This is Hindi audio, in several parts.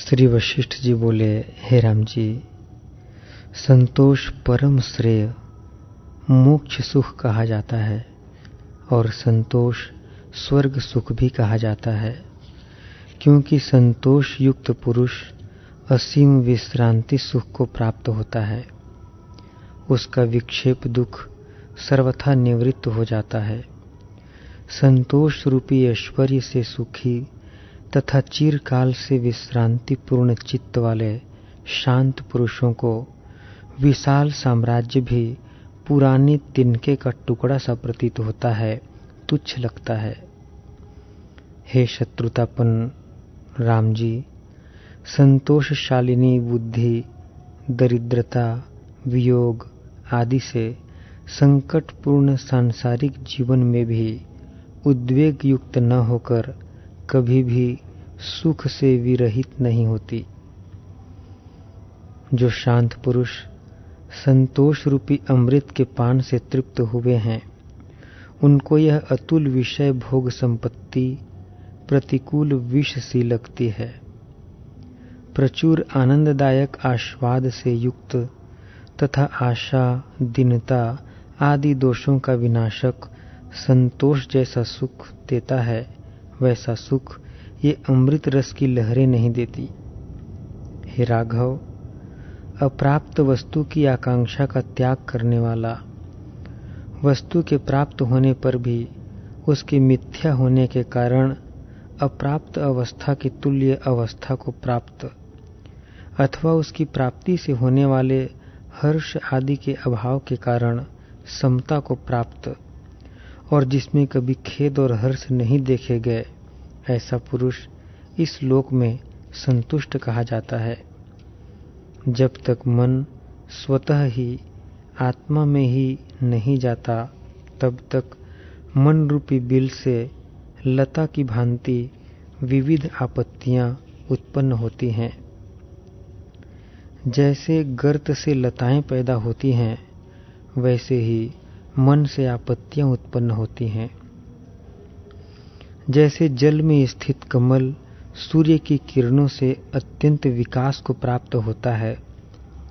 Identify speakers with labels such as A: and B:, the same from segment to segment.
A: श्री वशिष्ठ जी बोले, हे राम जी संतोष परम श्रेय, मोक्ष सुख कहा जाता है और संतोष स्वर्ग सुख भी कहा जाता है, क्योंकि संतोष युक्त पुरुष असीम विश्रांति सुख को प्राप्त होता है। उसका विक्षेप दुख सर्वथा निवृत्त हो जाता है। संतोष रूपी ऐश्वर्य से सुखी तथा चिरकाल से विश्रांति पूर्ण चित्त वाले शांत पुरुषों को विशाल साम्राज्य भी पुराने तिनके का टुकड़ा सा प्रतीत होता है, तुच्छ लगता है। हे शत्रुतापन राम जी संतोषशालिनी बुद्धि, दरिद्रता, वियोग आदि से संकटपूर्ण सांसारिक जीवन में भी उद्वेग युक्त न होकर कभी भी सुख से विरहित नहीं होती। जो शांत पुरुष संतोष रूपी अमृत के पान से तृप्त हुए हैं, उनको यह अतुल विषय भोग संपत्ति प्रतिकूल विष सी लगती है। प्रचुर आनंददायक आस्वाद से युक्त तथा आशा, दीनता आदि दोषों का विनाशक संतोष जैसा सुख देता है। वैसा सुख ये अमृत रस की लहरें नहीं देती। हे राघव, अप्राप्त वस्तु की आकांक्षा का त्याग करने वाला, वस्तु के प्राप्त होने पर भी उसके मिथ्या होने के कारण अप्राप्त अवस्था की तुल्य अवस्था को प्राप्त अथवा उसकी प्राप्ति से होने वाले हर्ष आदि के अभाव के कारण समता को प्राप्त और जिसमें कभी खेद और हर्ष नहीं देखे गए, ऐसा पुरुष इस लोक में संतुष्ट कहा जाता है। जब तक मन स्वतः ही आत्मा में ही नहीं जाता, तब तक मन रूपी बिल से लता की भांति विविध आपत्तियाँ उत्पन्न होती हैं। जैसे गर्त से लताएँ पैदा होती हैं, वैसे ही मन से आपत्तियाँ उत्पन्न होती हैं। जैसे जल में स्थित कमल सूर्य की किरणों से अत्यंत विकास को प्राप्त होता है,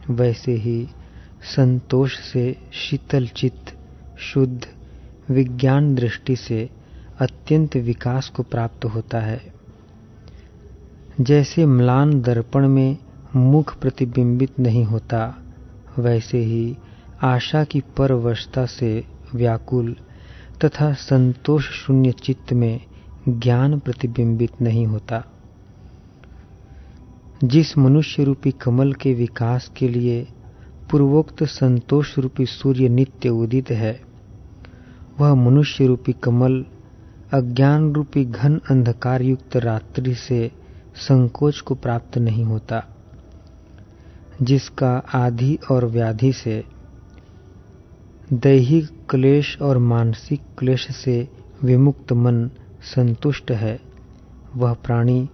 A: वैसे ही संतोष से शीतल चित्त, शुद्ध, विज्ञान दृष्टि से अत्यंत विकास को प्राप्त होता है। जैसे म्लान दर्पण में मुख प्रतिबिंबित नहीं होता, वैसे ही आशा की परवशता से व्याकुल तथा संतोष शून्य चित्त में ज्ञान प्रतिबिंबित नहीं होता। जिस मनुष्य रूपी कमल के विकास के लिए पूर्वोक्त संतोष रूपी सूर्य नित्य उदित है, वह मनुष्य रूपी कमल अज्ञान रूपी घन अंधकार युक्त रात्रि से संकोच को प्राप्त नहीं होता, जिसका आधि और व्याधि से दैहिक क्लेश और मानसिक क्लेश से विमुक्त मन संतुष्ट है। वह प्राणी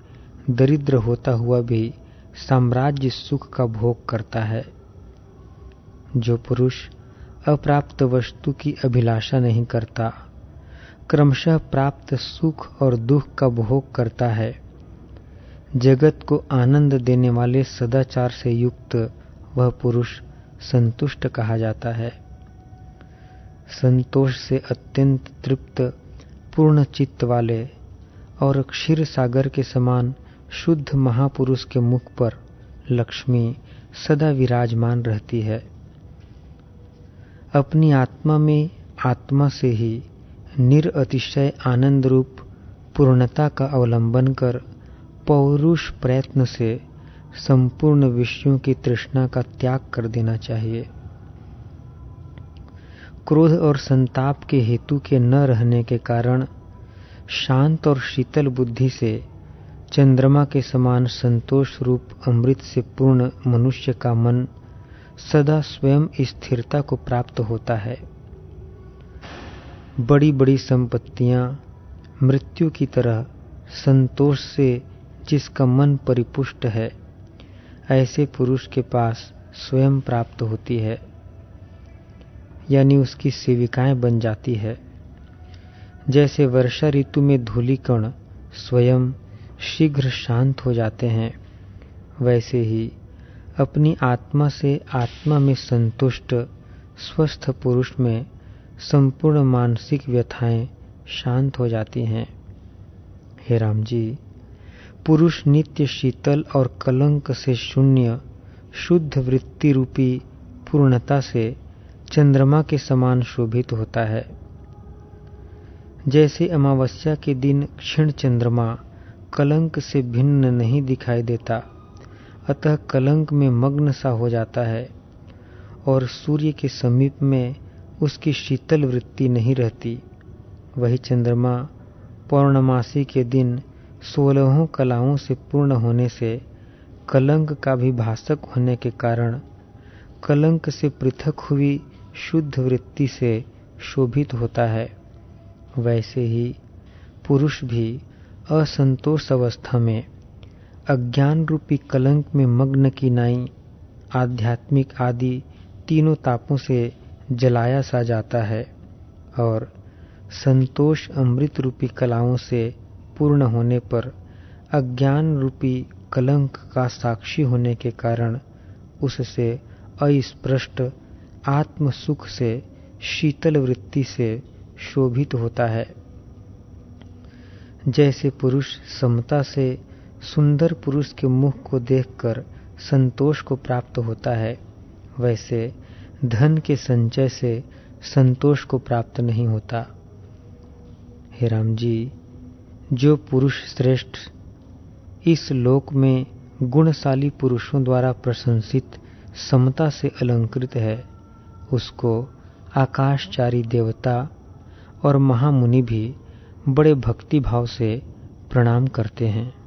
A: दरिद्र होता हुआ भी साम्राज्य सुख का भोग करता है। जो पुरुष अप्राप्त वस्तु की अभिलाषा नहीं करता, क्रमशः प्राप्त सुख और दुख का भोग करता है। जगत को आनंद देने वाले सदाचार से युक्त वह पुरुष संतुष्ट कहा जाता है। संतोष से अत्यंत तृप्त पूर्ण चित्त वाले और क्षीर सागर के समान शुद्ध महापुरुष के मुख पर लक्ष्मी सदा विराजमान रहती है। अपनी आत्मा में आत्मा से ही निरअतिशय आनंद रूप पूर्णता का अवलंबन कर पौरुष प्रयत्न से संपूर्ण विषयों की तृष्णा का त्याग कर देना चाहिए। क्रोध और संताप के हेतु के न रहने के कारण शांत और शीतल बुद्धि से चंद्रमा के समान संतोष रूप अमृत से पूर्ण मनुष्य का मन सदा स्वयं स्थिरता को प्राप्त होता है। बड़ी बड़ी संपत्तियाँ मृत्यु की तरह संतोष से जिसका मन परिपुष्ट है, ऐसे पुरुष के पास स्वयं प्राप्त होती है। यानी उसकी सेविकाएँ बन जाती है। जैसे वर्षा ऋतु में धूलिकण स्वयं शीघ्र शांत हो जाते हैं, वैसे ही अपनी आत्मा से आत्मा में संतुष्ट, स्वस्थ पुरुष में संपूर्ण मानसिक व्यथाएँ शांत हो जाती हैं। हे राम जी, पुरुष नित्य शीतल और कलंक से शून्य, शुद्ध वृत्ति रूपी पूर्णता से चंद्रमा के समान शोभित होता है। जैसे अमावस्या के दिन क्षीण चंद्रमा कलंक से भिन्न नहीं दिखाई देता, अतः कलंक में मग्न सा हो जाता है और सूर्य के समीप में उसकी शीतल वृत्ति नहीं रहती। वही चंद्रमा पौर्णमासी के दिन सोलहों कलाओं से पूर्ण होने से कलंक का भी भाषक होने के कारण कलंक से पृथक हुई शुद्ध वृत्ति से शोभित होता है। वैसे ही पुरुष भी असंतोष अवस्था में, अज्ञान रूपी कलंक में मग्न की नाई, आध्यात्मिक आदि तीनों तापों से जलाया सा जाता है और संतोष अमृत रूपी कलाओं से पूर्ण होने पर अज्ञान रूपी कलंक का साक्षी होने के कारण उससे अस्पृष्ट आत्म सुख से, शीतल वृत्ति से शोभित होता है। जैसे पुरुष समता से, सुंदर पुरुष के मुख को देखकर संतोष को प्राप्त होता है, वैसे धन के संचय से संतोष को प्राप्त नहीं होता। हे राम जी, जो पुरुष श्रेष्ठ इस लोक में गुणशाली पुरुषों द्वारा प्रशंसित समता से अलंकृत है उसको आकाशचारी देवता और महामुनि भी बड़े भक्ति भाव से प्रणाम करते हैं।